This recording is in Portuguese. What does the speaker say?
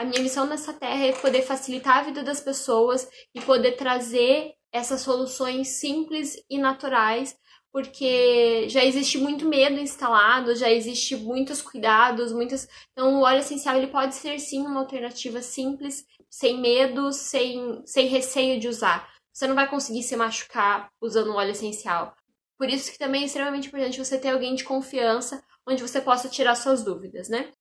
A minha missão nessa terra é poder facilitar a vida das pessoas e poder trazer essas soluções simples e naturais, porque já existe muito medo instalado, já existe muitos cuidados, muitas Então, o óleo essencial ele pode ser sim uma alternativa simples, sem medo, sem, sem receio de usar. Você não vai conseguir se machucar usando um óleo essencial. Por isso que também é extremamente importante você ter alguém de confiança onde você possa tirar suas dúvidas, né?